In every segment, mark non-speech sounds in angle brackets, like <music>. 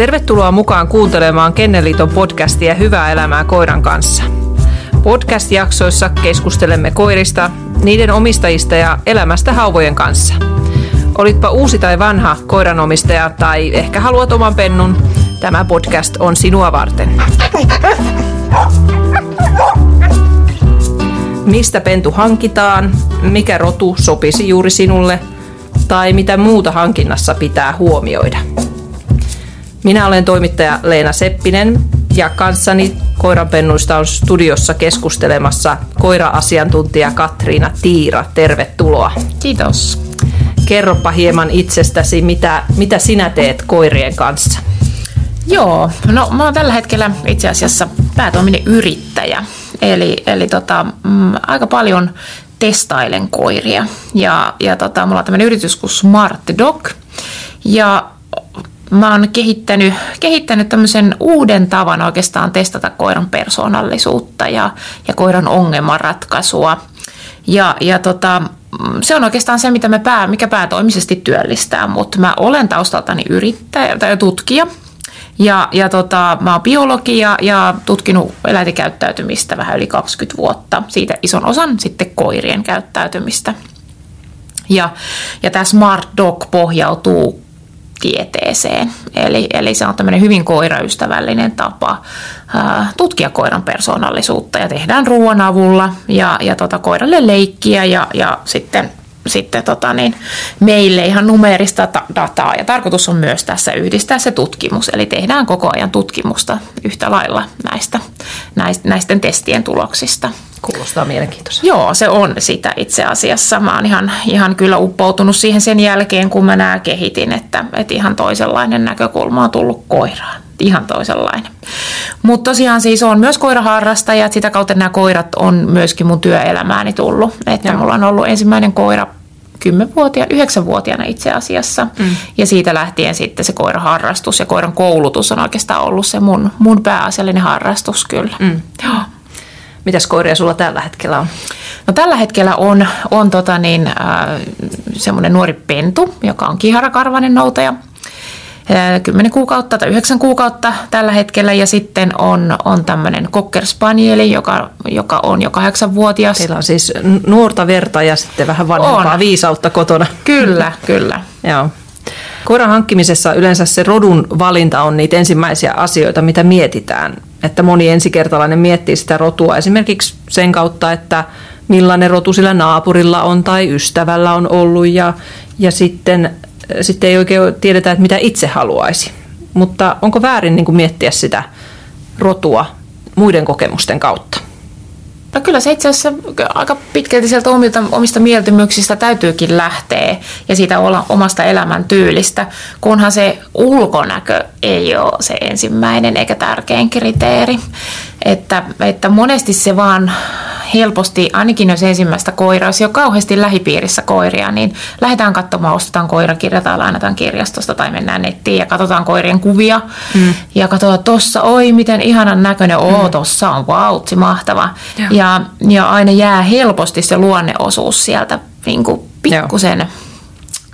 Tervetuloa mukaan kuuntelemaan Kenneliiton podcastia Hyvää elämää koiran kanssa. Podcast-jaksoissa keskustelemme koirista, niiden omistajista ja elämästä hauvojen kanssa. Olitpa uusi tai vanha koiranomistaja tai ehkä haluat oman pennun, tämä podcast on sinua varten. Mistä pentu hankitaan, mikä rotu sopisi juuri sinulle tai mitä muuta hankinnassa pitää huomioida. Minä olen toimittaja Leena Seppinen ja kanssani koiranpennuista on studiossa keskustelemassa koira-asiantuntija Katriina Tiira. Tervetuloa. Kiitos. Kerropa hieman itsestäsi, mitä, mitä sinä teet koirien kanssa. Joo, no mä oon tällä hetkellä itse asiassa päätoiminen yrittäjä. Eli, eli tota, mm, aika paljon testailen koiria. Ja, ja tota, mulla on tämmöinen yritys kuin Smart Dog. Ja mä oon kehittänyt, kehittänyt tämmöisen uuden tavan oikeastaan testata koiran persoonallisuutta ja, ja koiran ongelmanratkaisua. Ja, ja tota, se on oikeastaan se, mitä me pää, mikä päätoimisesti työllistää, mutta mä olen taustaltani yrittäjä tai tutkija. Ja, ja tota, mä oon biologi ja, ja tutkinut eläinten vähän yli 20 vuotta. Siitä ison osan sitten koirien käyttäytymistä. Ja, ja tämä Smart Dog pohjautuu tieteeseen. Eli, eli se on tämmöinen hyvin koiraystävällinen tapa ää, tutkia koiran persoonallisuutta ja tehdään ruoan avulla ja, ja tota, koiralle leikkiä ja, ja sitten sitten tota niin, meille ihan numeerista dataa. Ja tarkoitus on myös tässä yhdistää se tutkimus, eli tehdään koko ajan tutkimusta yhtä lailla näistä, näisten testien tuloksista. Kuulostaa mielenkiintoista. Joo, se on sitä itse asiassa. Mä oon ihan, ihan kyllä uppoutunut siihen sen jälkeen, kun mä nää kehitin, että, että ihan toisenlainen näkökulma on tullut koiraan. Ihan toisenlainen. Mutta tosiaan siis on myös koiraharrastaja, että sitä kautta nämä koirat on myöskin mun työelämääni tullut. Että Joo. mulla on ollut ensimmäinen koira 10-vuotiaana, 9-vuotiaana itse asiassa. Mm. Ja siitä lähtien sitten se koiraharrastus ja koiran koulutus on oikeastaan ollut se mun, mun pääasiallinen harrastus kyllä. Mm. Joo. Mitäs koiria sulla tällä hetkellä on? No tällä hetkellä on, on tota niin, äh, semmoinen nuori pentu, joka on kiharakarvainen noutaja. 10 kuukautta tai 9 kuukautta tällä hetkellä ja sitten on, on tämmöinen Cocker Spanieli, joka, joka on jo kahdeksanvuotias. Teillä on siis nuorta verta ja sitten vähän vanhempaa on. viisautta kotona. Kyllä, <laughs> kyllä. Joo. Koiran hankkimisessa yleensä se rodun valinta on niitä ensimmäisiä asioita, mitä mietitään. Että moni ensikertalainen miettii sitä rotua esimerkiksi sen kautta, että millainen rotu sillä naapurilla on tai ystävällä on ollut ja, ja sitten, sitten ei oikein tiedetä, että mitä itse haluaisi. Mutta onko väärin niin kuin miettiä sitä rotua muiden kokemusten kautta? No kyllä se itse asiassa aika pitkälti sieltä omilta, omista mieltymyksistä täytyykin lähteä ja siitä olla omasta elämäntyylistä, kunhan se ulkonäkö ei ole se ensimmäinen eikä tärkein kriteeri. Että, että monesti se vaan helposti, ainakin jos ensimmäistä koiraa, jos ei ole kauheasti lähipiirissä koiria, niin lähdetään katsomaan, ostetaan koirakirja tai lainataan kirjastosta tai mennään nettiin ja katsotaan koirien kuvia. Mm. Ja katsotaan tuossa, oi miten ihanan näköinen, oo mm. tossa on, vautsi, mahtava. Ja, ja aina jää helposti se luonneosuus sieltä niin kuin pikkusen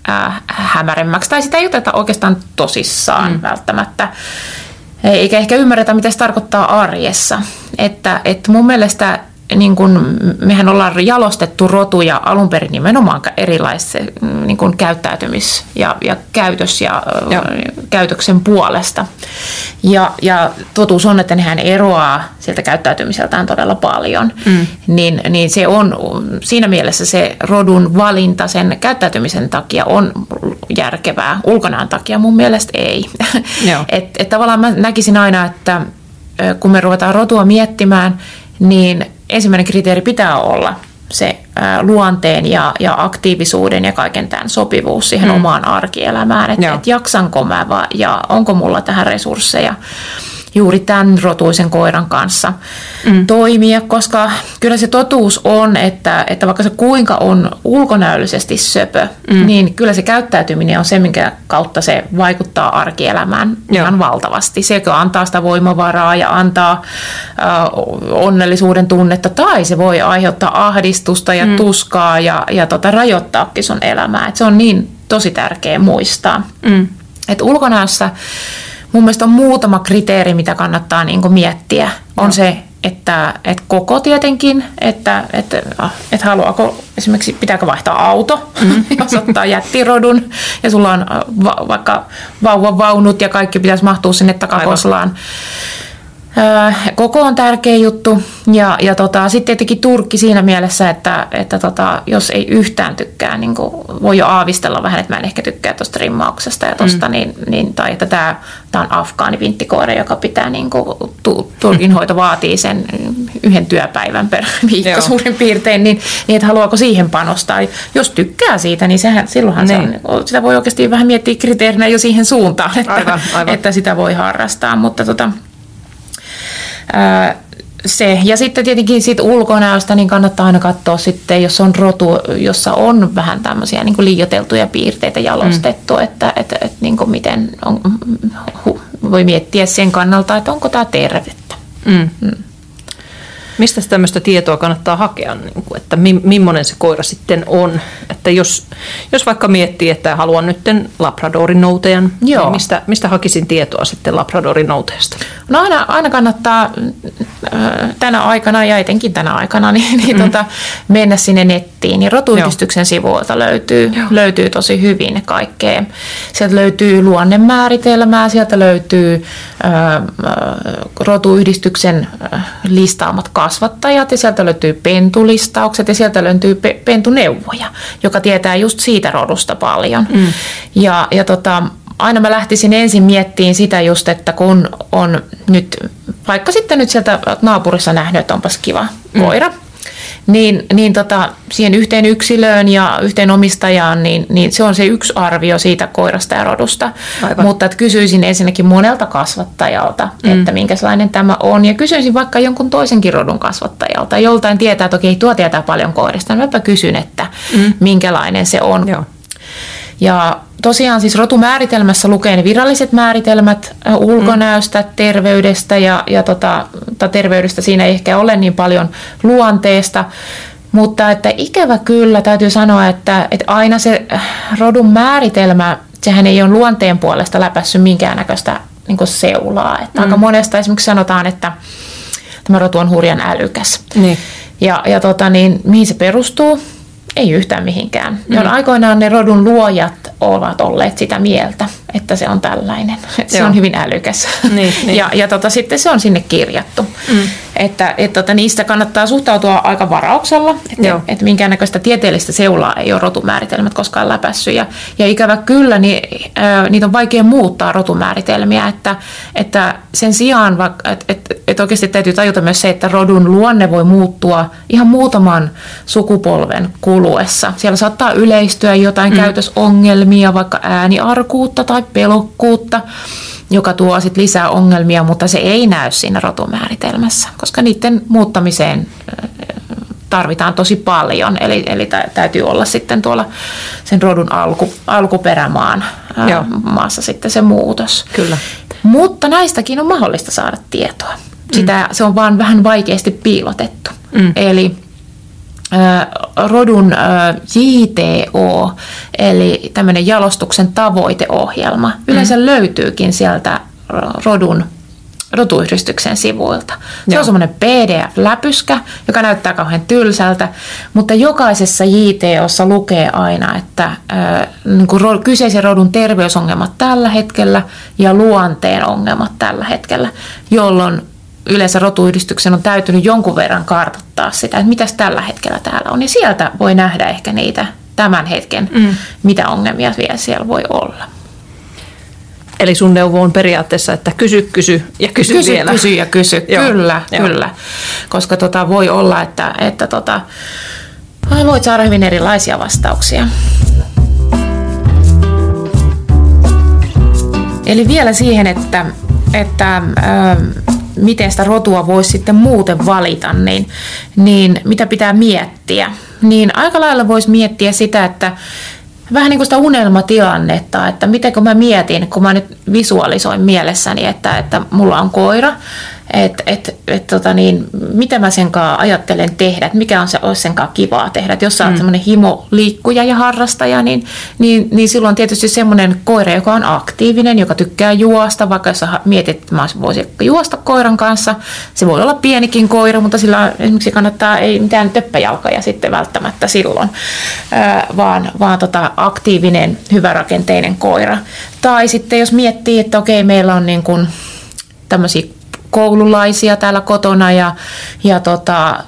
äh, hämäremmäksi. Tai sitä ei oteta oikeastaan tosissaan mm. välttämättä eikä ehkä ymmärretä, mitä se tarkoittaa arjessa. Että, että mun mielestä niin kun, mehän ollaan jalostettu rotuja alun perin nimenomaan erilaisen niin kun käyttäytymis- ja, ja käytös- ja, ja käytöksen puolesta. Ja, ja totuus on, että nehän eroaa sieltä käyttäytymiseltään todella paljon. Mm. Niin, niin se on siinä mielessä se rodun valinta sen käyttäytymisen takia on järkevää. Ulkonaan takia mun mielestä ei. <laughs> et, et tavallaan mä näkisin aina, että kun me ruvetaan rotua miettimään, niin ensimmäinen kriteeri pitää olla se luonteen ja, ja aktiivisuuden ja kaiken tämän sopivuus siihen mm. omaan arkielämään, että et jaksanko mä va, ja onko mulla tähän resursseja juuri tämän rotuisen koiran kanssa mm. toimia, koska kyllä se totuus on, että, että vaikka se kuinka on ulkonäöllisesti söpö, mm. niin kyllä se käyttäytyminen on se, minkä kautta se vaikuttaa arkielämään Joo. ihan valtavasti. Se, joka antaa sitä voimavaraa ja antaa äh, onnellisuuden tunnetta, tai se voi aiheuttaa ahdistusta ja mm. tuskaa ja, ja tota, rajoittaakin sun elämää. Et se on niin tosi tärkeä muistaa. Mm. Että ulkonäössä mun mielestä on muutama kriteeri, mitä kannattaa niin kuin miettiä. On Joo. se, että, että koko tietenkin, että, että, että haluaako esimerkiksi pitääkö vaihtaa auto, mm. <laughs> jos ottaa jättirodun ja sulla on va, vaikka vauvan vaunut ja kaikki pitäisi mahtua sinne takakoslaan. Aivan Koko on tärkeä juttu ja, ja tota, sitten tietenkin Turkki siinä mielessä, että, että tota, jos ei yhtään tykkää, niin voi jo aavistella vähän, että mä en ehkä tykkää tuosta rimmauksesta ja tosta, mm. niin, niin, tai että tämä, on afgaani vinttikoira, joka pitää, niin kuin, tu, Turkin hoito <laughs> vaatii sen yhden työpäivän per <laughs> viikko Joo. suurin piirtein, niin, niin että haluaako siihen panostaa. Jos tykkää siitä, niin sehän, silloinhan niin. se on, sitä voi oikeasti vähän miettiä kriteerinä jo siihen suuntaan, että, aivan, aivan. että sitä voi harrastaa, mutta tota, se. Ja sitten tietenkin siitä ulkonäöstä niin kannattaa aina katsoa sitten, jos on rotu, jossa on vähän tämmöisiä niin liioteltuja piirteitä jalostettu, mm. että, että, että niin kuin miten on, voi miettiä sen kannalta, että onko tämä tervettä. Mm. Mm. Mistä tämmöistä tietoa kannattaa hakea, niin kuin, että mi, millainen se koira sitten on? Että jos, jos vaikka miettii, että haluan nyt Labradorin noutajan, niin mistä, mistä hakisin tietoa sitten Labradorin noutajasta? No aina, aina kannattaa äh, tänä aikana ja etenkin tänä aikana <laughs> niin, niin mm. tota, mennä sinne nettiin. Niin rotuyhdistyksen Joo. sivuilta löytyy, löytyy tosi hyvin kaikkea. Sieltä löytyy luonnemääritelmää, sieltä löytyy äh, äh rotuyhdistyksen listaamat kasvattajat ja sieltä löytyy pentulistaukset ja sieltä löytyy pe- pentuneuvoja, joka tietää just siitä rodusta paljon. Mm. Ja, ja tota, aina mä lähtisin ensin miettiin sitä just, että kun on nyt, vaikka sitten nyt sieltä naapurissa nähnyt, että onpas kiva mm. Niin, niin tota, siihen yhteen yksilöön ja yhteen omistajaan, niin, niin se on se yksi arvio siitä koirasta ja rodusta. Aivan. Mutta että kysyisin ensinnäkin monelta kasvattajalta, mm. että minkälainen tämä on. Ja kysyisin vaikka jonkun toisenkin rodun kasvattajalta. Joltain tietää, että okei, tuo tietää paljon koirista. Niin mäpä kysyn, että mm. minkälainen se on. Joo. Ja tosiaan siis rotumääritelmässä lukee ne viralliset määritelmät ulkonäöstä, terveydestä ja, ja tota, terveydestä siinä ei ehkä ole niin paljon luonteesta. Mutta että ikävä kyllä täytyy sanoa, että, että aina se rodun määritelmä, sehän ei ole luonteen puolesta läpässyt minkäännäköistä niin seulaa. Että mm. Aika monesta esimerkiksi sanotaan, että tämä rotu on hurjan älykäs. Niin. Ja, ja tota, niin, mihin se perustuu? Ei yhtään mihinkään. Mm. Ja aikoinaan ne rodun luojat ovat olleet sitä mieltä, että se on tällainen. Että se on hyvin älykäs. Niin, niin. Ja, ja tota, sitten se on sinne kirjattu. Mm. Että et, tota, niistä kannattaa suhtautua aika varauksella, että et minkäännäköistä tieteellistä seulaa ei ole rotumääritelmät koskaan läpässy. Ja, ja ikävä kyllä, niin, äh, niitä on vaikea muuttaa rotumääritelmiä, että, että sen sijaan, että et, et oikeasti täytyy tajuta myös se, että rodun luonne voi muuttua ihan muutaman sukupolven kuluessa. Siellä saattaa yleistyä jotain mm. käytösongelmia, vaikka ääniarkuutta tai pelokkuutta joka tuo sit lisää ongelmia, mutta se ei näy siinä rotumääritelmässä, koska niiden muuttamiseen tarvitaan tosi paljon, eli, eli täytyy olla sitten tuolla sen rodun alku, alkuperämaan Joo. maassa sitten se muutos. Kyllä. Mutta näistäkin on mahdollista saada tietoa. Sitä, mm. Se on vaan vähän vaikeasti piilotettu. Mm. Eli rodun JTO, eli tämmöinen jalostuksen tavoiteohjelma, yleensä mm. löytyykin sieltä rodun rotuyhdistyksen sivuilta. Se Joo. on semmoinen PDF-läpyskä, joka näyttää kauhean tylsältä, mutta jokaisessa JTOssa lukee aina, että äh, niin kuin kyseisen rodun terveysongelmat tällä hetkellä ja luonteen ongelmat tällä hetkellä, jolloin yleensä rotuyhdistyksen on täytynyt jonkun verran kartoittaa sitä, että mitäs tällä hetkellä täällä on. Ja sieltä voi nähdä ehkä niitä tämän hetken, mm. mitä ongelmia vielä siellä voi olla. Eli sun neuvo on periaatteessa, että kysy, kysy ja kysy, kysy vielä. Kysy ja kysy, Joo. kyllä, Joo. kyllä. Koska tota, voi olla, että, että tota, voit saada hyvin erilaisia vastauksia. Eli vielä siihen, että, että äh, miten sitä rotua voisi sitten muuten valita, niin, niin mitä pitää miettiä. Niin aika lailla voisi miettiä sitä, että vähän niin kuin sitä unelmatilannetta, että miten kun mä mietin, kun mä nyt visualisoin mielessäni, että, että mulla on koira, että, että et tota niin, mitä mä sen kanssa ajattelen tehdä, että mikä on se, olisi sen kanssa kivaa tehdä. Et jos sä oot mm. semmoinen himoliikkuja ja harrastaja, niin, niin, niin silloin tietysti semmoinen koira, joka on aktiivinen, joka tykkää juosta, vaikka jos sä mietit, että mä voisin juosta koiran kanssa, se voi olla pienikin koira, mutta sillä esimerkiksi kannattaa, ei mitään töppäjalkoja sitten välttämättä silloin, vaan, vaan tota aktiivinen, hyvärakenteinen koira. Tai sitten jos miettii, että okei, meillä on niin kuin tämmöisiä koululaisia täällä kotona ja, ja tota,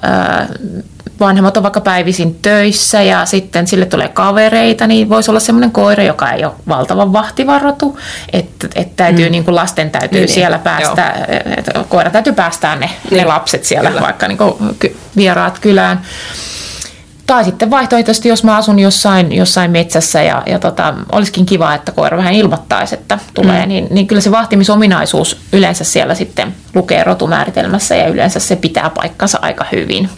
vanhemmat on vaikka päivisin töissä ja sitten sille tulee kavereita, niin voisi olla semmoinen koira, joka ei ole valtavan vahtivarotu, että, että täytyy, mm. niin kuin lasten täytyy niin, niin. siellä päästä, että koira täytyy päästää ne, niin. ne lapset siellä Kyllä. vaikka niin kuin vieraat kylään. Tai sitten vaihtoehtoisesti, jos mä asun jossain, jossain metsässä ja, ja tota, olisikin kiva, että koira vähän ilmoittaisi, että tulee, mm. niin, niin kyllä se vahtimisominaisuus yleensä siellä sitten lukee rotumääritelmässä ja yleensä se pitää paikkansa aika hyvin.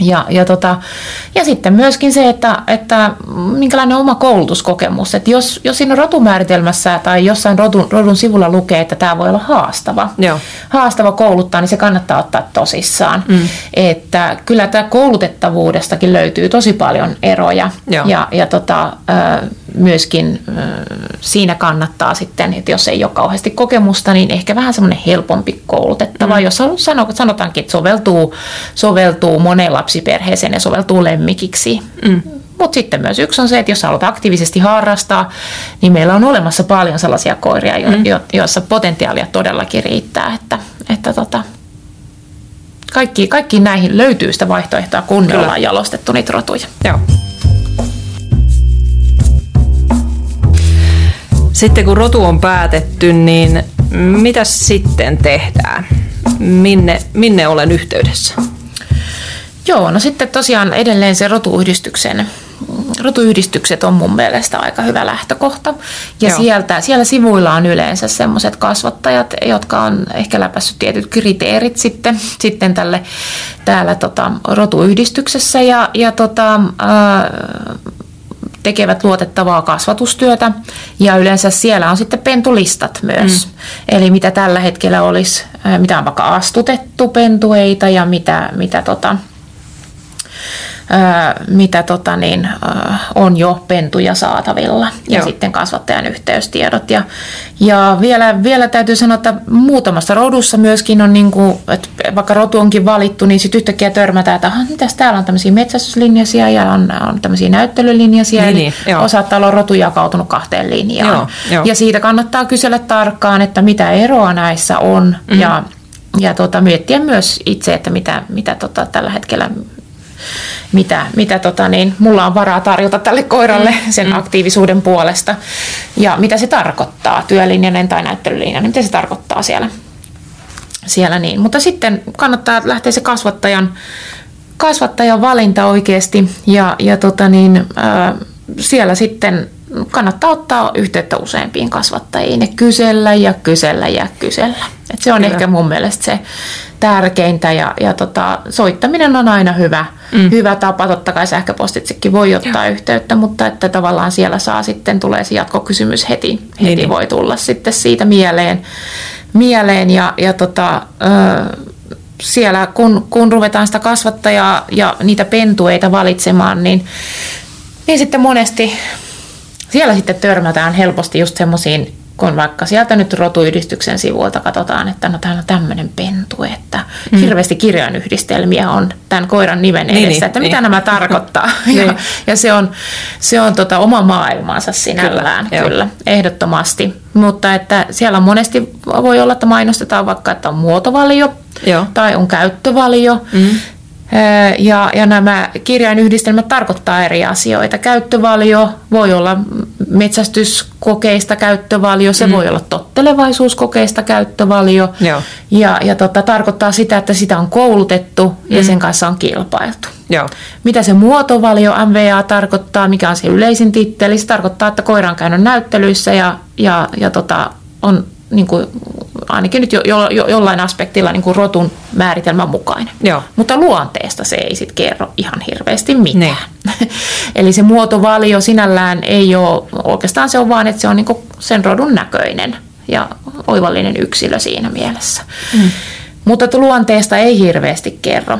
Ja, ja, tota, ja sitten myöskin se, että, että minkälainen oma koulutuskokemus. Että jos, jos siinä rotumääritelmässä tai jossain rodun, rodun sivulla lukee, että tämä voi olla haastava, Joo. haastava kouluttaa, niin se kannattaa ottaa tosissaan. Mm. Että kyllä tämä koulutettavuudestakin löytyy tosi paljon eroja. Joo. Ja, ja tota, myöskin siinä kannattaa sitten, että jos ei ole kauheasti kokemusta, niin ehkä vähän semmoinen helpompi koulutettava, mm. jos sanotaankin, että soveltuu, soveltuu monella lapsiperheeseen ja soveltuu lemmikiksi. Mm. Mutta sitten myös yksi on se, että jos haluat aktiivisesti harrastaa, niin meillä on olemassa paljon sellaisia koiria, jo, mm. jo, joissa potentiaalia todellakin riittää. Että, että tota, kaikki, kaikki näihin löytyy sitä vaihtoehtoa, kun me ollaan jalostettu niitä rotuja. Joo. Sitten kun rotu on päätetty, niin mitä sitten tehdään? Minne, minne olen yhteydessä? Joo, no sitten tosiaan edelleen se rotuyhdistyksen rotuyhdistykset on mun mielestä aika hyvä lähtökohta. Ja sieltä, siellä sivuilla on yleensä semmoiset kasvattajat, jotka on ehkä läpässyt tietyt kriteerit sitten, sitten tälle, täällä tota, rotuyhdistyksessä. Ja, ja tota, ää, tekevät luotettavaa kasvatustyötä ja yleensä siellä on sitten pentulistat myös. Mm. Eli mitä tällä hetkellä olisi, mitä on vaikka astutettu pentueita ja mitä, mitä tota, mitä tota niin, on jo pentuja saatavilla ja Joo. sitten kasvattajan yhteystiedot. Ja, ja vielä, vielä täytyy sanoa, että muutamassa rodussa myöskin on, niin kuin, että vaikka rotu onkin valittu, niin sitten yhtäkkiä törmätään, että mitäs täällä on tämmöisiä metsästyslinjaisia ja on, on tämmöisiä näyttelylinjaisia, niin, eli niin, osa on rotu jakautunut kahteen linjaan. Joo, jo. Ja siitä kannattaa kysellä tarkkaan, että mitä eroa näissä on mm-hmm. ja ja tota, miettiä myös itse, että mitä, mitä tota, tällä hetkellä mitä, mitä tota niin, mulla on varaa tarjota tälle koiralle mm. sen mm. aktiivisuuden puolesta ja mitä se tarkoittaa, työlinjainen tai näyttelylinjainen, mitä se tarkoittaa siellä. siellä niin. Mutta sitten kannattaa lähteä se kasvattajan, kasvattajan valinta oikeasti ja, ja tota niin, äh, siellä sitten kannattaa ottaa yhteyttä useampiin kasvattajiin ja kysellä ja kysellä ja kysellä. Et se on Kyllä. ehkä mun mielestä se tärkeintä ja, ja tota, soittaminen on aina hyvä, mm. hyvä tapa. Totta kai sähköpostitsekin voi ottaa Joo. yhteyttä, mutta että tavallaan siellä saa sitten, tulee se jatkokysymys heti, heti niin. niin. voi tulla sitten siitä mieleen. mieleen ja, ja tota, ö, siellä kun, kun ruvetaan sitä kasvattajaa ja niitä pentueita valitsemaan, niin, niin sitten monesti siellä sitten törmätään helposti just semmoisiin kun vaikka sieltä nyt rotuyhdistyksen sivuilta katsotaan, että no täällä on tämmöinen pentu, että mm. hirveästi kirjainyhdistelmiä on tämän koiran nimen niin, edessä, niin, että niin. mitä nämä tarkoittaa. <laughs> niin. ja, ja se on, se on tota oma maailmansa sinällään, kyllä, kyllä ehdottomasti. Mutta että siellä monesti voi olla, että mainostetaan vaikka, että on muotovalio Joo. tai on käyttövalio. Mm. Ja, ja nämä kirjainyhdistelmät tarkoittaa eri asioita. Käyttövalio voi olla metsästyskokeista käyttövalio, se mm. voi olla tottelevaisuuskokeista käyttövalio. Joo. Ja, ja tota, tarkoittaa sitä, että sitä on koulutettu mm. ja sen kanssa on kilpailtu. Joo. Mitä se muotovalio MVA tarkoittaa, mikä on se yleisin titteli? Se tarkoittaa, että koira on käynyt näyttelyissä ja, ja, ja tota, on niin kuin, ainakin nyt jo, jo, jo, jollain aspektilla niin kuin rotun määritelmän mukainen. Joo. Mutta luonteesta se ei sitten kerro ihan hirveästi mitään. Niin. <laughs> Eli se muotovalio sinällään ei ole, oikeastaan se on vaan, että se on niin kuin sen rodun näköinen ja oivallinen yksilö siinä mielessä. Mm. mutta luonteesta ei hirveästi kerro.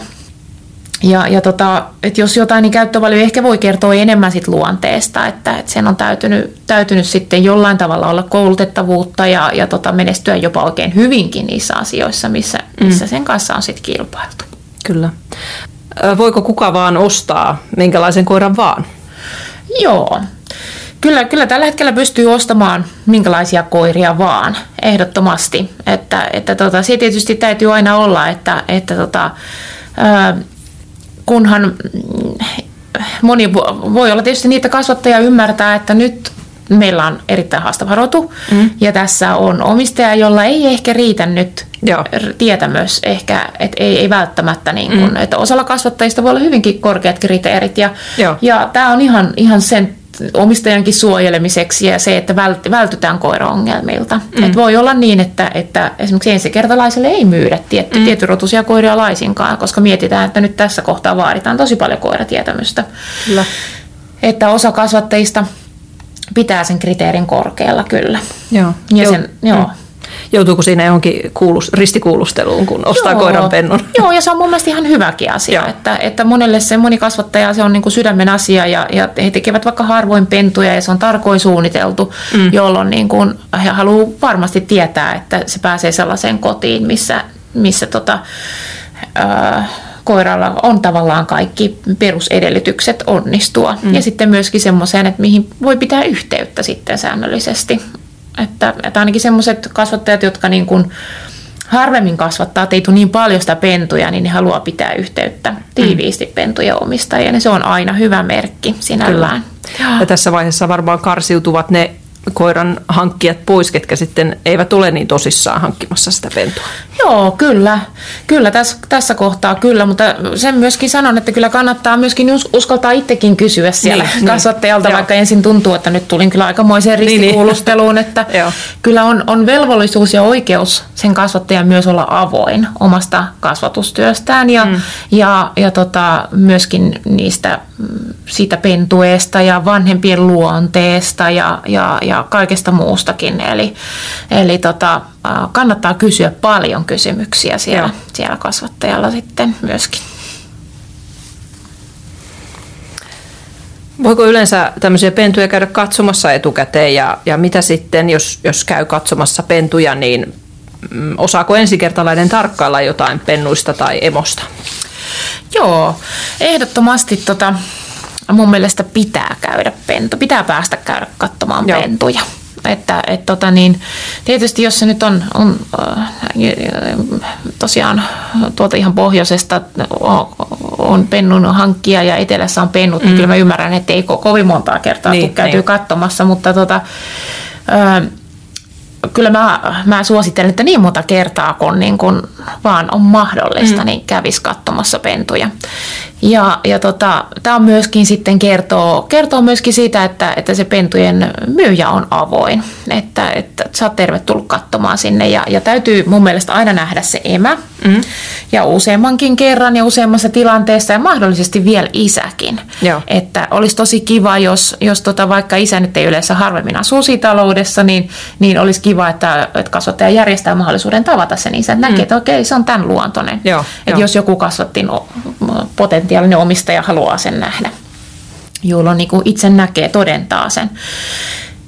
Ja, ja tota, että jos jotain, niin käyttövalio ehkä voi kertoa enemmän sit luonteesta, että, että sen on täytynyt, täytynyt sitten jollain tavalla olla koulutettavuutta ja, ja tota, menestyä jopa oikein hyvinkin niissä asioissa, missä, missä mm. sen kanssa on sitten kilpailtu. Kyllä. Voiko kuka vaan ostaa minkälaisen koiran vaan? Joo. Kyllä, kyllä tällä hetkellä pystyy ostamaan minkälaisia koiria vaan, ehdottomasti. Että, että tota, se tietysti täytyy aina olla, että, että tota, kunhan moni voi olla tietysti niitä kasvattajia ymmärtää, että nyt meillä on erittäin haastava rotu mm. ja tässä on omistaja, jolla ei ehkä riitä nyt Joo. tietämys ehkä, että ei, ei välttämättä niin kuin, mm. että osalla kasvattajista voi olla hyvinkin korkeat kriteerit ja, ja tämä on ihan, ihan sen omistajankin suojelemiseksi ja se, että vältytään koiraongelmilta. Mm. Et voi olla niin, että, että esimerkiksi ensikertalaiselle ei myydä tietty, mm. tietyrotuisia koiria laisinkaan, koska mietitään, että nyt tässä kohtaa vaaditaan tosi paljon koiratietämystä. Kyllä. Että osa kasvattajista pitää sen kriteerin korkealla kyllä. Joo. Ja sen, joo. Mm. Joutuuko siinä johonkin kuulus, ristikuulusteluun, kun ostaa Joo. koiran pennun? Joo, ja se on mun mielestä ihan hyväkin asia, että, että monelle se moni kasvattaja se on niin kuin sydämen asia ja, ja he tekevät vaikka harvoin pentuja ja se on tarkoin suunniteltu, mm. jolloin niin kuin he haluaa varmasti tietää, että se pääsee sellaiseen kotiin, missä, missä tota, äh, koiralla on tavallaan kaikki perusedellytykset onnistua. Mm. Ja sitten myöskin semmoiseen, että mihin voi pitää yhteyttä sitten säännöllisesti. Että, että ainakin semmoiset kasvattajat, jotka niin kuin harvemmin kasvattaa, että ei tule niin paljon sitä pentuja, niin ne haluaa pitää yhteyttä tiiviisti mm. pentujen omistajien. Ja se on aina hyvä merkki sinällään. Kyllä. Ja tässä vaiheessa varmaan karsiutuvat ne koiran hankkijat pois, ketkä sitten eivät ole niin tosissaan hankkimassa sitä pentua. Joo, kyllä. Kyllä tässä, tässä kohtaa kyllä, mutta sen myöskin sanon, että kyllä kannattaa myöskin uskaltaa itsekin kysyä siellä niin, niin. kasvattajalta, niin, vaikka joo. ensin tuntuu, että nyt tulin kyllä aikamoiseen niin, niin. ristikuulusteluun, että kyllä on, on velvollisuus ja oikeus sen kasvattajan myös olla avoin omasta kasvatustyöstään ja, mm. ja, ja tota, myöskin niistä siitä pentueesta ja vanhempien luonteesta ja, ja, ja kaikesta muustakin. Eli, eli tota, kannattaa kysyä paljon kysymyksiä siellä, siellä kasvattajalla sitten myöskin. Voiko yleensä tämmöisiä pentuja käydä katsomassa etukäteen ja, ja mitä sitten, jos, jos käy katsomassa pentuja, niin mm, osaako ensikertalainen tarkkailla jotain pennuista tai emosta? Joo, ehdottomasti tota, mun mielestä pitää käydä pentu, pitää päästä käydä katsomaan Joo. pentuja. Että, et tota niin, tietysti jos se nyt on, on äh, tosiaan tuolta ihan pohjoisesta on pennun hankkija ja etelässä on pennut, niin mm. niin kyllä mä ymmärrän, että ei ko- kovin montaa kertaa niin, käytyy niin. katsomassa, mutta tota, äh, kyllä mä, mä suosittelen, että niin monta kertaa kun, niin kun vaan on mahdollista, mm. niin kävisi katsomassa pentuja. Ja, ja tota, tämä on myöskin sitten kertoo, kertoo myöskin siitä, että, että se pentujen myyjä on avoin. Että, että sä oot tervetullut katsomaan sinne ja, ja täytyy mun mielestä aina nähdä se emä. Mm. Ja useammankin kerran ja useammassa tilanteessa ja mahdollisesti vielä isäkin. Joo. Että olisi tosi kiva, jos, jos tota, vaikka isä nyt ei yleensä harvemmin asu taloudessa, niin, niin olisi kiva, että, että kasvattaja järjestää mahdollisuuden tavata sen isän. Näkee, mm. että okei, se on tämän luontoinen. Joo, että jo. jos joku kasvatti potentiaalisesti potentiaalinen omistaja haluaa sen nähdä, jolloin niin kuin itse näkee, todentaa sen.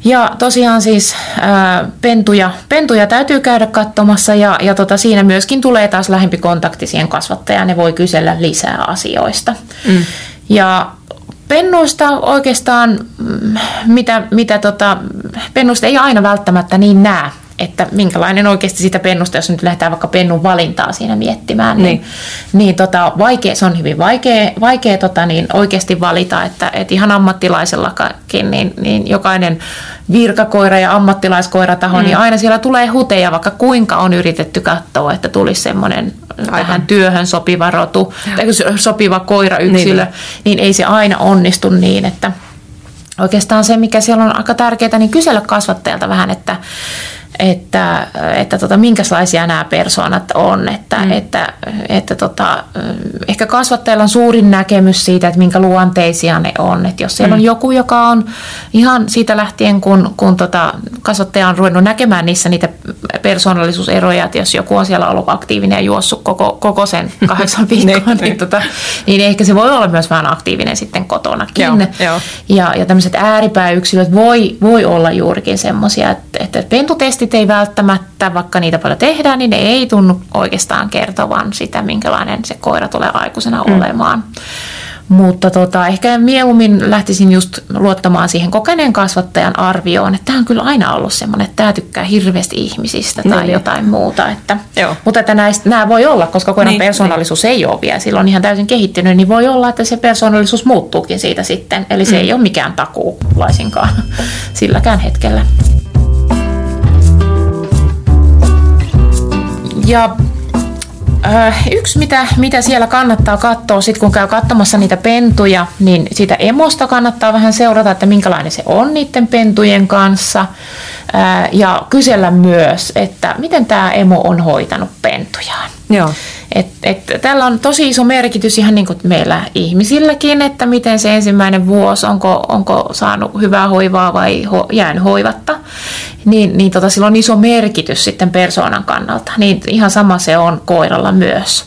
Ja tosiaan siis ää, pentuja, pentuja täytyy käydä katsomassa ja, ja tota, siinä myöskin tulee taas lähempi kontakti siihen kasvattajaan. Ne voi kysellä lisää asioista. Mm. Ja pennuista oikeastaan, mm, mitä, mitä tota, pennuista ei aina välttämättä niin näe että minkälainen oikeasti sitä pennusta, jos nyt lähdetään vaikka pennun valintaa siinä miettimään, niin, niin, niin tota, vaikea, se on hyvin vaikea, vaikea tota, niin oikeasti valita, että, että ihan ammattilaisellakin, niin, niin jokainen virkakoira ja ammattilaiskoirataho, niin mm. niin aina siellä tulee huteja, vaikka kuinka on yritetty katsoa, että tulisi semmoinen tähän työhön sopiva rotu, tai sopiva koirayksilö, niin, niin ei se aina onnistu niin, että oikeastaan se, mikä siellä on aika tärkeää, niin kysellä kasvattajalta vähän, että että, että tota, minkälaisia nämä persoonat on. Että, mm. että, että tota, ehkä kasvattajalla on suurin näkemys siitä, että minkä luonteisia ne on. Että jos siellä mm. on joku, joka on ihan siitä lähtien, kun, kun tota, kasvattaja on ruvennut näkemään niissä niitä persoonallisuuseroja, että jos joku on siellä ollut aktiivinen ja juossut koko, koko sen <laughs> kahdeksan viikkoa, niin, niin, tota, niin ehkä se voi olla myös vähän aktiivinen sitten kotonakin. Joo, joo. Ja, ja tämmöiset ääripääyksilöt voi, voi olla juurikin semmoisia, että, että pentutestit ei välttämättä, vaikka niitä paljon tehdään, niin ne ei tunnu oikeastaan kertovan sitä, minkälainen se koira tulee aikuisena mm. olemaan. Mutta tota, ehkä mieluummin lähtisin just luottamaan siihen kokeneen kasvattajan arvioon, että tämä on kyllä aina ollut semmoinen, että tämä tykkää hirveästi ihmisistä tai niin, jotain muuta. Että, Joo. mutta että näistä, nämä voi olla, koska koiran niin, persoonallisuus niin. ei ole vielä silloin ihan täysin kehittynyt, niin voi olla, että se persoonallisuus muuttuukin siitä sitten. Eli se mm. ei ole mikään takuu laisinkaan <laughs> silläkään hetkellä. Ja Äh, yksi, mitä, mitä siellä kannattaa katsoa, sit kun käy katsomassa niitä pentuja, niin sitä emosta kannattaa vähän seurata, että minkälainen se on niiden pentujen kanssa. Äh, ja kysellä myös, että miten tämä emo on hoitanut pentujaan. Joo. Et, et, tällä on tosi iso merkitys ihan niin kuin meillä ihmisilläkin, että miten se ensimmäinen vuosi, onko, onko saanut hyvää hoivaa vai ho, jäänyt hoivatta. Niin, niin tota, sillä on iso merkitys sitten persoonan kannalta. Niin ihan sama se on koiralla myös.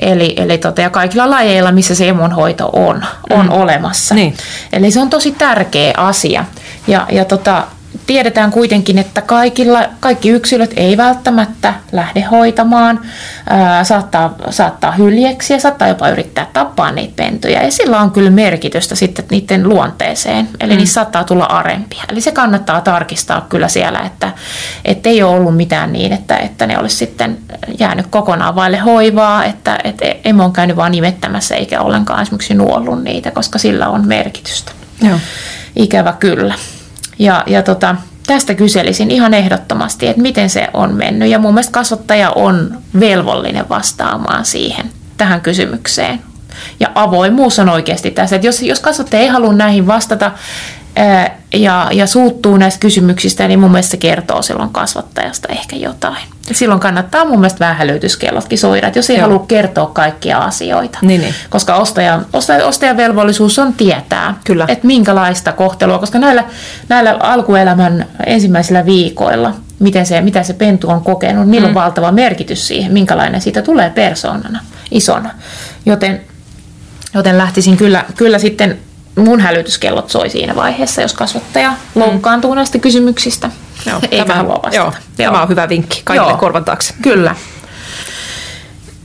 Eli, eli tota, ja kaikilla lajeilla, missä se emonhoito on, on mm. olemassa. Niin. Eli se on tosi tärkeä asia. Ja, ja tota, tiedetään kuitenkin, että kaikilla, kaikki yksilöt ei välttämättä lähde hoitamaan, ää, saattaa, saattaa hyljeksiä, saattaa jopa yrittää tappaa niitä pentuja. Ja sillä on kyllä merkitystä sitten niiden luonteeseen, eli mm. niissä saattaa tulla arempia. Eli se kannattaa tarkistaa kyllä siellä, että, että ei ole ollut mitään niin, että, että ne olisi sitten jäänyt kokonaan vaille hoivaa, että, että emo on käynyt vain nimettämässä eikä ollenkaan esimerkiksi nuollut niitä, koska sillä on merkitystä. Joo. Ikävä kyllä. Ja, ja tota, tästä kyselisin ihan ehdottomasti, että miten se on mennyt. Ja mun mielestä kasvattaja on velvollinen vastaamaan siihen, tähän kysymykseen. Ja avoimuus on oikeasti tässä. Että jos, jos kasvattaja ei halua näihin vastata, ja, ja suuttuu näistä kysymyksistä, niin mun mielestä se kertoo silloin kasvattajasta ehkä jotain. Silloin kannattaa mun mielestä vähän hälytyskellotkin soida, jos ei Joo. halua kertoa kaikkia asioita. Niin, niin. Koska ostaja, ostaja, ostajan velvollisuus on tietää, Kyllä. että minkälaista kohtelua, koska näillä, näillä alkuelämän ensimmäisillä viikoilla, miten se, mitä se pentu on kokenut, niillä mm. on valtava merkitys siihen, minkälainen siitä tulee persoonana, isona. Joten, joten lähtisin kyllä, kyllä sitten mun hälytyskellot soi siinä vaiheessa, jos kasvattaja mm. loukkaantuu näistä kysymyksistä. Joo, Eikä tämä, halua vastata. Joo, joo. Tämä on hyvä vinkki kaikille joo, korvan taakse. Kyllä.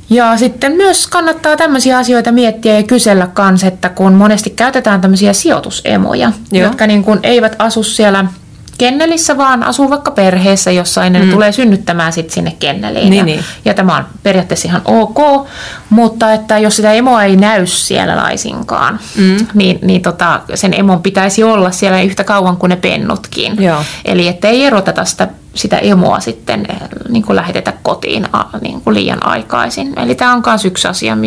Ja sitten myös kannattaa tämmöisiä asioita miettiä ja kysellä kanssa, että kun monesti käytetään tämmöisiä sijoitusemoja, Joo. jotka niin kuin eivät asu siellä – kennelissä, vaan asuu vaikka perheessä, jossa ne mm. tulee synnyttämään sit sinne kenneliin. Niin, ja, niin. ja tämä on periaatteessa ihan ok, mutta että jos sitä emoa ei näy siellä laisinkaan, mm. niin, niin tota, sen emon pitäisi olla siellä yhtä kauan kuin ne pennutkin. Joo. Eli ettei eroteta sitä sitä emoa sitten eh, niin kuin lähetetä kotiin niin kuin liian aikaisin. Eli tämä on myös yksi asia,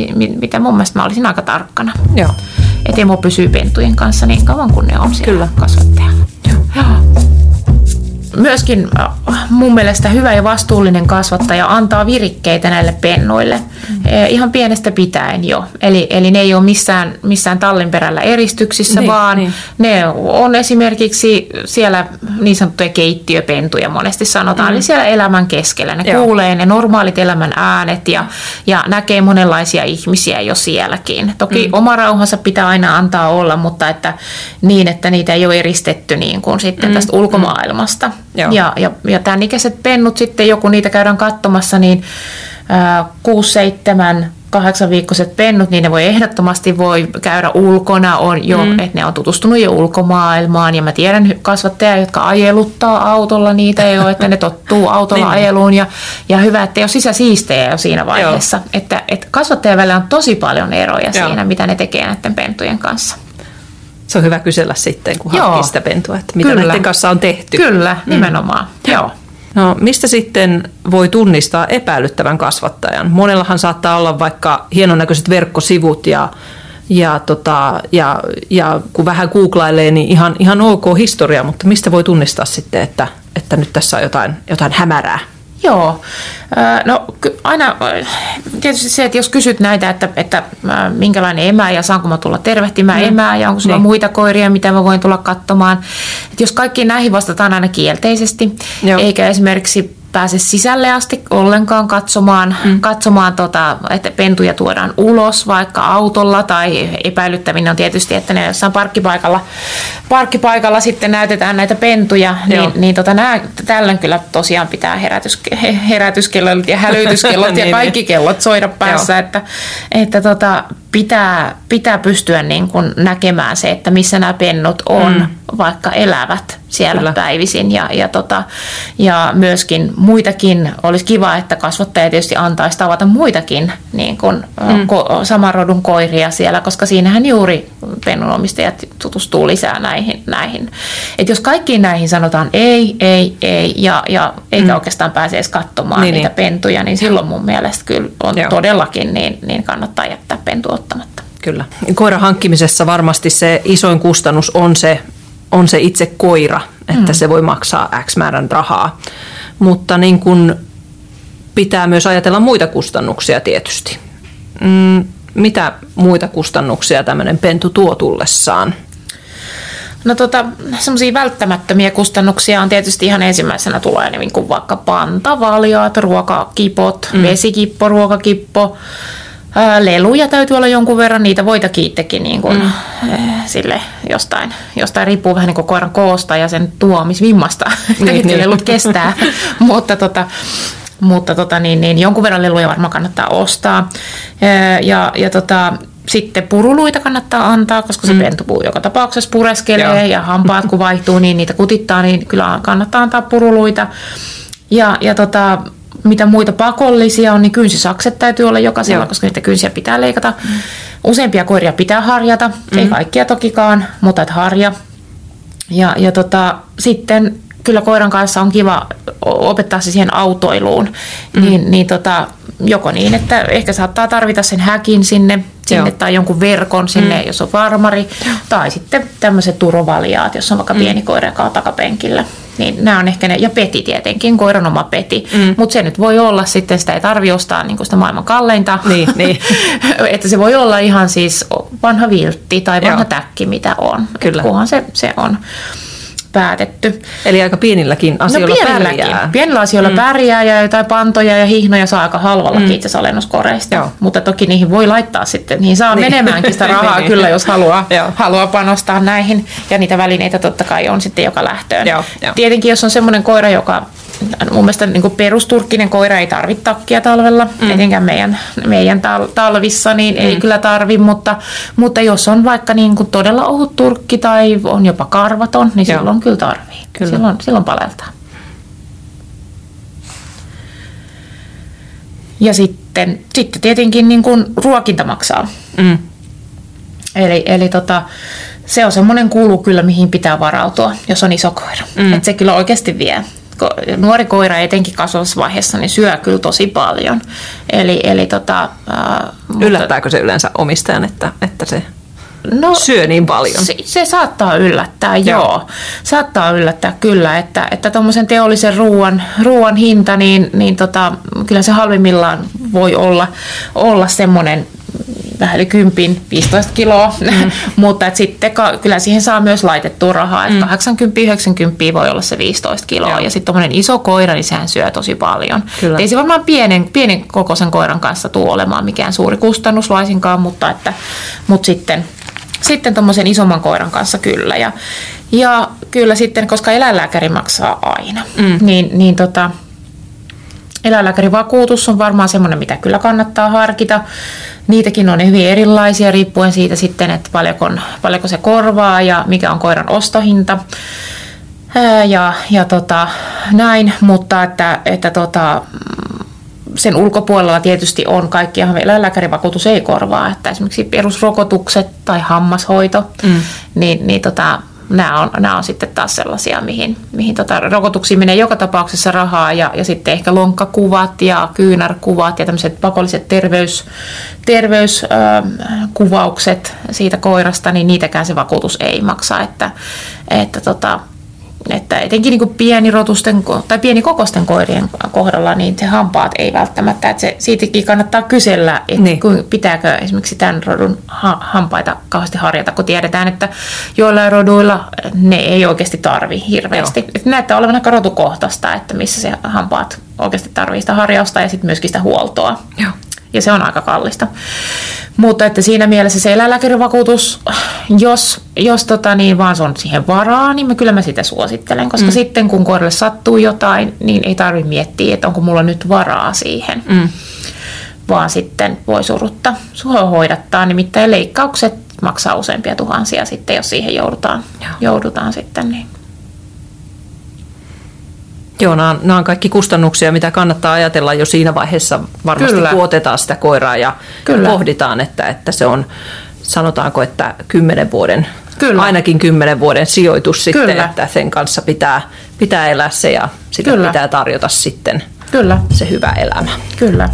mitä mun mielestä mä olisin aika tarkkana. Joo. Että emo pysyy pentujen kanssa niin kauan kuin ne on siellä Kyllä. kasvattajalla. Joo. Joo myöskin äh, mun mielestä hyvä ja vastuullinen kasvattaja antaa virikkeitä näille pennuille. Ihan pienestä pitäen jo. Eli, eli ne ei ole missään, missään tallin perällä eristyksissä, niin, vaan niin. ne on esimerkiksi siellä niin sanottuja keittiöpentuja monesti sanotaan, mm. eli siellä elämän keskellä. Ne Joo. kuulee ne normaalit elämän äänet ja, ja näkee monenlaisia ihmisiä jo sielläkin. Toki mm. oma rauhansa pitää aina antaa olla, mutta että niin, että niitä ei ole eristetty niin kuin sitten mm. tästä ulkomaailmasta. Joo. Ja, ja, ja tämän ikäiset pennut sitten, joku niitä käydään katsomassa, niin ää, 6, 7, kahdeksan viikkoiset pennut, niin ne voi ehdottomasti voi käydä ulkona, on jo, mm. että ne on tutustunut jo ulkomaailmaan. Ja mä tiedän kasvattajia, jotka ajeluttaa autolla niitä jo, <laughs> että ne tottuu autolla niin. ajeluun. Ja, ja hyvä, että ei ole sisäsiistejä jo siinä vaiheessa. Joo. Että, että kasvattajien välillä on tosi paljon eroja Joo. siinä, mitä ne tekee näiden pentujen kanssa. Se on hyvä kysellä sitten, kun Joo. hankkii sitä pentua, että mitä Kyllä. näiden kanssa on tehty. Kyllä, mm. nimenomaan. Mm. Joo. No, mistä sitten voi tunnistaa epäilyttävän kasvattajan? Monellahan saattaa olla vaikka hienonnäköiset verkkosivut ja, ja, tota, ja, ja kun vähän googlailee, niin ihan, ihan ok historia, mutta mistä voi tunnistaa sitten, että, että nyt tässä on jotain, jotain hämärää? Joo, no aina tietysti se, että jos kysyt näitä, että, että minkälainen emä ja saanko mä tulla tervehtimään mm. emää ja onko sulla niin. muita koiria, mitä mä voin tulla katsomaan. Että jos kaikkiin näihin vastataan aina kielteisesti, Joo. eikä esimerkiksi pääse sisälle asti ollenkaan katsomaan, mm. katsomaan tota, että pentuja tuodaan ulos vaikka autolla tai epäilyttävin on tietysti, että ne jossain parkkipaikalla, parkkipaikalla sitten näytetään näitä pentuja, niin, niin tota, nää, tällöin kyllä tosiaan pitää herätys, herätyskellot ja <laughs> hälytyskellot ja niin, kaikki niin. kellot soida päässä, Joo. että, että tota, pitää, pitää pystyä niin kuin näkemään se, että missä nämä pennut on, mm. vaikka elävät siellä Kyllä. päivisin. Ja, ja, tota, ja myöskin muitakin, olisi kiva, että kasvattaja tietysti antaisi tavata muitakin niin kuin, mm. ko, saman rodun koiria siellä, koska siinähän juuri pennunomistajat tutustuu lisää näihin. näihin. Et jos kaikkiin näihin sanotaan ei, ei, ei, ja, ja eikä mm. oikeastaan pääse edes katsomaan niin, niitä niin. pentuja, niin silloin mun mielestä kyllä on Joo. todellakin, niin, niin kannattaa jättää pentu ottamatta. Kyllä. Koiran hankkimisessa varmasti se isoin kustannus on se on se itse koira, että mm. se voi maksaa X määrän rahaa. Mutta niin kun pitää myös ajatella muita kustannuksia tietysti. Mm, mitä muita kustannuksia tämmöinen pentu tuo tullessaan? No tota, semmoisia välttämättömiä kustannuksia on tietysti ihan ensimmäisenä tulee niin kuin vaikka pantavaljaat, ruokakipot, mm. vesikippo, ruokakippo, leluja täytyy olla jonkun verran, niitä voita kiittekin niin kuin, mm. sille jostain, jostain riippuu vähän niin kuin koiran koosta ja sen tuomisvimmasta, <laughs> että niin, niin. lelut kestää, <laughs> mutta tota, mutta tota, niin, niin, jonkun verran leluja varmaan kannattaa ostaa. Ja, ja tota, sitten puruluita kannattaa antaa, koska se mm. pentupuu joka tapauksessa pureskelee Joo. ja hampaat kun vaihtuu, niin niitä kutittaa, niin kyllä kannattaa antaa puruluita. Ja, ja tota, mitä muita pakollisia on, niin kynsisakset täytyy olla jokaisella, Joo. koska niitä kynsiä pitää leikata. Mm. Useampia koiria pitää harjata, mm. ei kaikkia tokikaan, mutta et harja. Ja, ja tota, sitten kyllä koiran kanssa on kiva opettaa se siihen autoiluun, mm. niin, niin tota, joko niin, että ehkä saattaa tarvita sen häkin sinne, sinne tai jonkun verkon sinne, mm. jos on varmari, tai sitten tämmöiset turvaliaat, jos on vaikka mm. pieni koira, joka on takapenkillä. Niin nämä on ehkä ne, ja peti tietenkin, koiran oma peti. Mm. Mutta se nyt voi olla sitten, sitä ei tarvi ostaa niin sitä maailman kalleinta. Niin, <laughs> niin. että se voi olla ihan siis vanha viltti tai vanha Joo. täkki, mitä on. Kyllä. kunhan se, se on päätetty. Eli aika pienilläkin no asioilla no pienilläkin. pärjää. Pienillä asioilla mm. pärjää ja jotain pantoja ja hihnoja saa aika halvallakin mm. itse alennuskoreista. Mutta toki niihin voi laittaa sitten, niihin saa niin. menemäänkin sitä <laughs> rahaa niin. kyllä, jos haluaa, haluaa panostaa näihin. Ja niitä välineitä totta kai on sitten joka lähtöön. Joo, jo. Tietenkin jos on semmoinen koira, joka mun mielestä niin perusturkkinen koira ei tarvitse takkia talvella, mm. etenkään meidän, meidän tal- talvissa, niin ei mm. kyllä tarvi, mutta, mutta jos on vaikka niin kuin todella ohut turkki tai on jopa karvaton, niin Joo. silloin kyllä tarvii. Kyllä. Silloin, silloin paleltaa. Ja sitten, sitten tietenkin niin kuin ruokinta maksaa. Mm. Eli, eli tota, se on semmoinen kulu kyllä, mihin pitää varautua, jos on iso koira. Mm. Et se kyllä oikeasti vie nuori koira etenkin kasvavassa niin syö kyllä tosi paljon. Eli, eli tota, äh, Yllättääkö se yleensä omistajan, että, että se No, syö niin paljon. Se, se saattaa yllättää, joo. joo. Saattaa yllättää kyllä, että, että tuommoisen teollisen ruoan, ruoan hinta, niin, niin tota, kyllä se halvimmillaan voi olla, olla semmoinen vähän yli 10, 15 kiloa, mm. <laughs> mutta et sitten kyllä siihen saa myös laitettua rahaa, että mm. 80-90 voi olla se 15 kiloa Joo. ja sitten tuommoinen iso koira, niin sehän syö tosi paljon. Kyllä. Ei se varmaan pienen, pienen kokoisen koiran kanssa tule olemaan mikään suuri kustannus laisinkaan, mutta, että, mutta sitten sitten tuommoisen isomman koiran kanssa kyllä. Ja, ja kyllä sitten, koska eläinlääkäri maksaa aina, mm. niin, niin tota, eläinlääkärivakuutus on varmaan semmoinen, mitä kyllä kannattaa harkita. Niitäkin on hyvin erilaisia riippuen siitä sitten, että paljonko, paljonko se korvaa ja mikä on koiran ostohinta. Ja, ja tota, näin, mutta että, että tota, sen ulkopuolella tietysti on kaikkia, eläinlääkärivakuutus ei korvaa, että esimerkiksi perusrokotukset tai hammashoito, mm. niin, niin tota, nämä on, nämä on sitten taas sellaisia, mihin, mihin tota, rokotuksiin menee joka tapauksessa rahaa ja, ja sitten ehkä lonkkakuvat ja kyynärkuvat ja tämmöiset pakolliset terveys, terveyskuvaukset siitä koirasta, niin niitäkään se vakuutus ei maksa, että, että tota, että etenkin niin kuin pienirotusten tai pienikokoisten koirien kohdalla, niin se hampaat ei välttämättä, että se, siitäkin kannattaa kysellä, että niin. pitääkö esimerkiksi tämän rodun ha- hampaita kauheasti harjata, kun tiedetään, että joilla roduilla ne ei oikeasti tarvi hirveästi. Että näyttää olevan aika rotukohtaista, että missä se hampaat oikeasti tarvii sitä harjausta ja sitten myöskin sitä huoltoa. Joo ja se on aika kallista. Mutta että siinä mielessä se eläinlääkärivakuutus, jos, jos tota, niin vaan se on siihen varaa, niin mä, kyllä mä sitä suosittelen, koska mm. sitten kun koiralle sattuu jotain, niin ei tarvitse miettiä, että onko mulla nyt varaa siihen. Mm. Vaan sitten voi surutta hoidattaa, nimittäin leikkaukset maksaa useampia tuhansia sitten, jos siihen joudutaan, joudutaan sitten. Niin. Joo, nämä on, nämä on kaikki kustannuksia, mitä kannattaa ajatella jo siinä vaiheessa varmasti, Kyllä. kun otetaan sitä koiraa ja Kyllä. pohditaan, että, että se on, sanotaanko, että kymmenen vuoden, Kyllä. ainakin kymmenen vuoden sijoitus sitten, Kyllä. että sen kanssa pitää, pitää elää se ja sitä Kyllä. pitää tarjota sitten Kyllä. se hyvä elämä. Kyllä.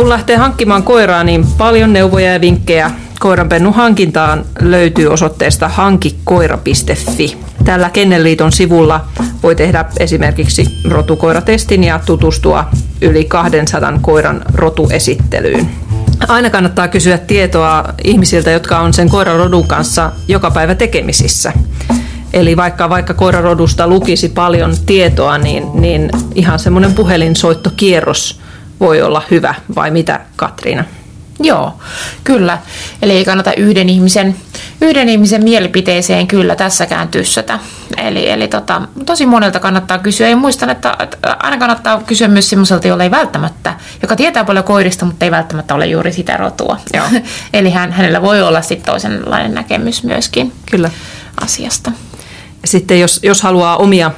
Kun lähtee hankkimaan koiraa, niin paljon neuvoja ja vinkkejä koiranpennun hankintaan löytyy osoitteesta hankikoira.fi. Tällä Kennelliiton sivulla voi tehdä esimerkiksi rotukoiratestin ja tutustua yli 200 koiran rotuesittelyyn. Aina kannattaa kysyä tietoa ihmisiltä, jotka on sen koirarodun kanssa joka päivä tekemisissä. Eli vaikka, vaikka koirarodusta lukisi paljon tietoa, niin, niin ihan semmoinen puhelinsoittokierros voi olla hyvä, vai mitä Katriina? Joo, kyllä. Eli ei kannata yhden ihmisen, yhden ihmisen mielipiteeseen kyllä tässäkään tyssätä. Eli, eli tota, tosi monelta kannattaa kysyä. Ja muistan, että, että aina kannattaa kysyä myös semmoiselta, jolla ei välttämättä, joka tietää paljon koirista, mutta ei välttämättä ole juuri sitä rotua. Joo. <laughs> eli hän, hänellä voi olla sitten toisenlainen näkemys myöskin kyllä. asiasta. Sitten jos, jos haluaa omia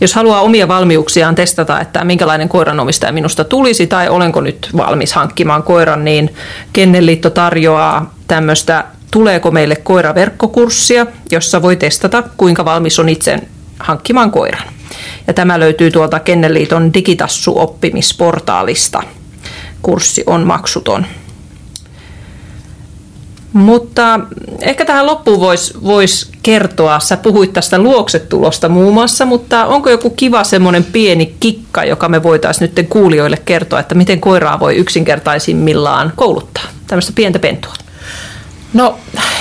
jos haluaa omia valmiuksiaan testata, että minkälainen koiranomistaja minusta tulisi tai olenko nyt valmis hankkimaan koiran, niin Kennelliitto tarjoaa tämmöistä Tuleeko meille koiraverkkokurssia, jossa voi testata, kuinka valmis on itse hankkimaan koiran. Ja tämä löytyy tuolta Kennelliiton digitassu-oppimisportaalista. Kurssi on maksuton. Mutta ehkä tähän loppuun voisi vois kertoa, sä puhuit tästä luoksetulosta muun muassa, mutta onko joku kiva semmoinen pieni kikka, joka me voitaisiin nyt kuulijoille kertoa, että miten koiraa voi yksinkertaisimmillaan kouluttaa, tämmöistä pientä pentua? No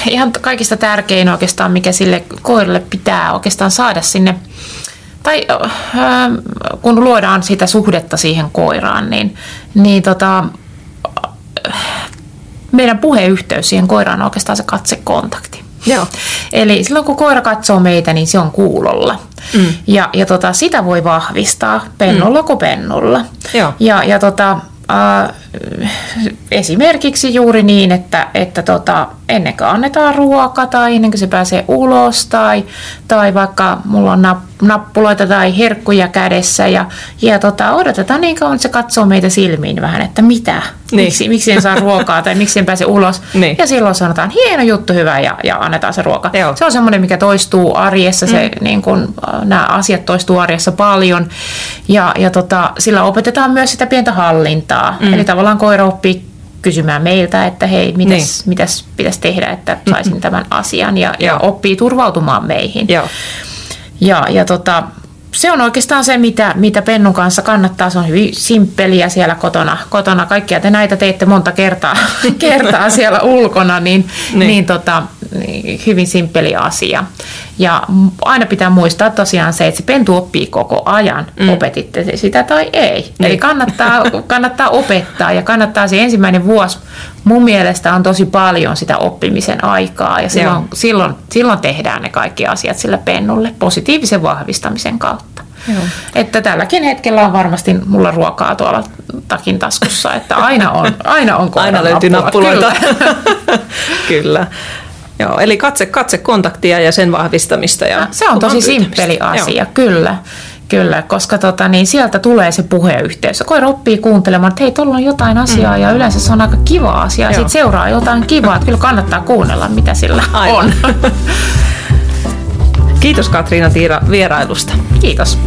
ihan kaikista tärkein oikeastaan, mikä sille koiralle pitää oikeastaan saada sinne, tai äh, kun luodaan sitä suhdetta siihen koiraan, niin, niin tota, meidän puheyhteys siihen koiraan on oikeastaan se katsekontakti. Joo. Eli silloin kun koira katsoo meitä, niin se on kuulolla. Mm. Ja, ja tota, sitä voi vahvistaa pennulla mm. kuin pennulla. Joo. Ja, ja tota, äh, esimerkiksi juuri niin, että, että tota, ennen kuin annetaan ruoka tai ennen kuin se pääsee ulos tai, tai vaikka mulla on nappuloita tai herkkuja kädessä ja, ja tota, odotetaan niin kauan, että se katsoo meitä silmiin vähän, että mitä, niin. miksi, miksi en saa ruokaa tai miksi en pääse ulos. Niin. Ja silloin sanotaan, hieno juttu, hyvä ja, ja annetaan se ruoka. Joo. Se on semmoinen, mikä toistuu arjessa, mm. se, niin kun, nämä asiat toistuu arjessa paljon ja, ja tota, sillä opetetaan myös sitä pientä hallintaa. Mm. Eli tavallaan koira oppii kysymään meiltä, että hei, mitäs, niin. mitäs pitäisi tehdä, että saisin <laughs> tämän asian ja, ja oppii turvautumaan meihin. Joo. Ja, ja tota, se on oikeastaan se, mitä, mitä Pennun kanssa kannattaa. Se on hyvin simppeliä siellä kotona. kotona. Kaikkia te näitä teette monta kertaa, <laughs> kertaa siellä ulkona, niin, niin. niin tota, hyvin simppeli asia. Ja aina pitää muistaa tosiaan se, että se pentu oppii koko ajan, mm. opetitte se sitä tai ei. Niin. Eli kannattaa, kannattaa opettaa ja kannattaa se ensimmäinen vuosi mun mielestä on tosi paljon sitä oppimisen aikaa ja silloin, silloin, silloin tehdään ne kaikki asiat sillä pennulle positiivisen vahvistamisen kautta. Joo. Että tälläkin hetkellä on varmasti mulla ruokaa tuolla takin taskussa, että aina on, aina on Aina löytyy nappuloita. Kyllä. <laughs> Kyllä. Joo, eli katse, katse kontaktia ja sen vahvistamista. Ja se on tosi simppeli asia, Joo. kyllä. Kyllä, koska tota, niin sieltä tulee se puheyhteys. Koira oppii kuuntelemaan, että hei, tuolla on jotain asiaa mm. ja yleensä se on aika kiva asia. Sitten seuraa jotain kivaa, että kyllä kannattaa kuunnella, mitä sillä <laughs> Aivan. on. <laughs> Kiitos Katriina Tiira vierailusta. Kiitos.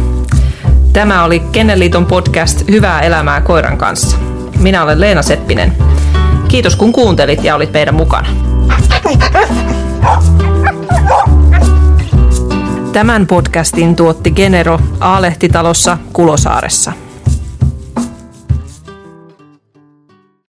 Tämä oli Kennelliiton podcast Hyvää elämää koiran kanssa. Minä olen Leena Seppinen. Kiitos kun kuuntelit ja olit meidän mukana. Tämän podcastin tuotti Genero Aalehtitalossa Kulosaaressa.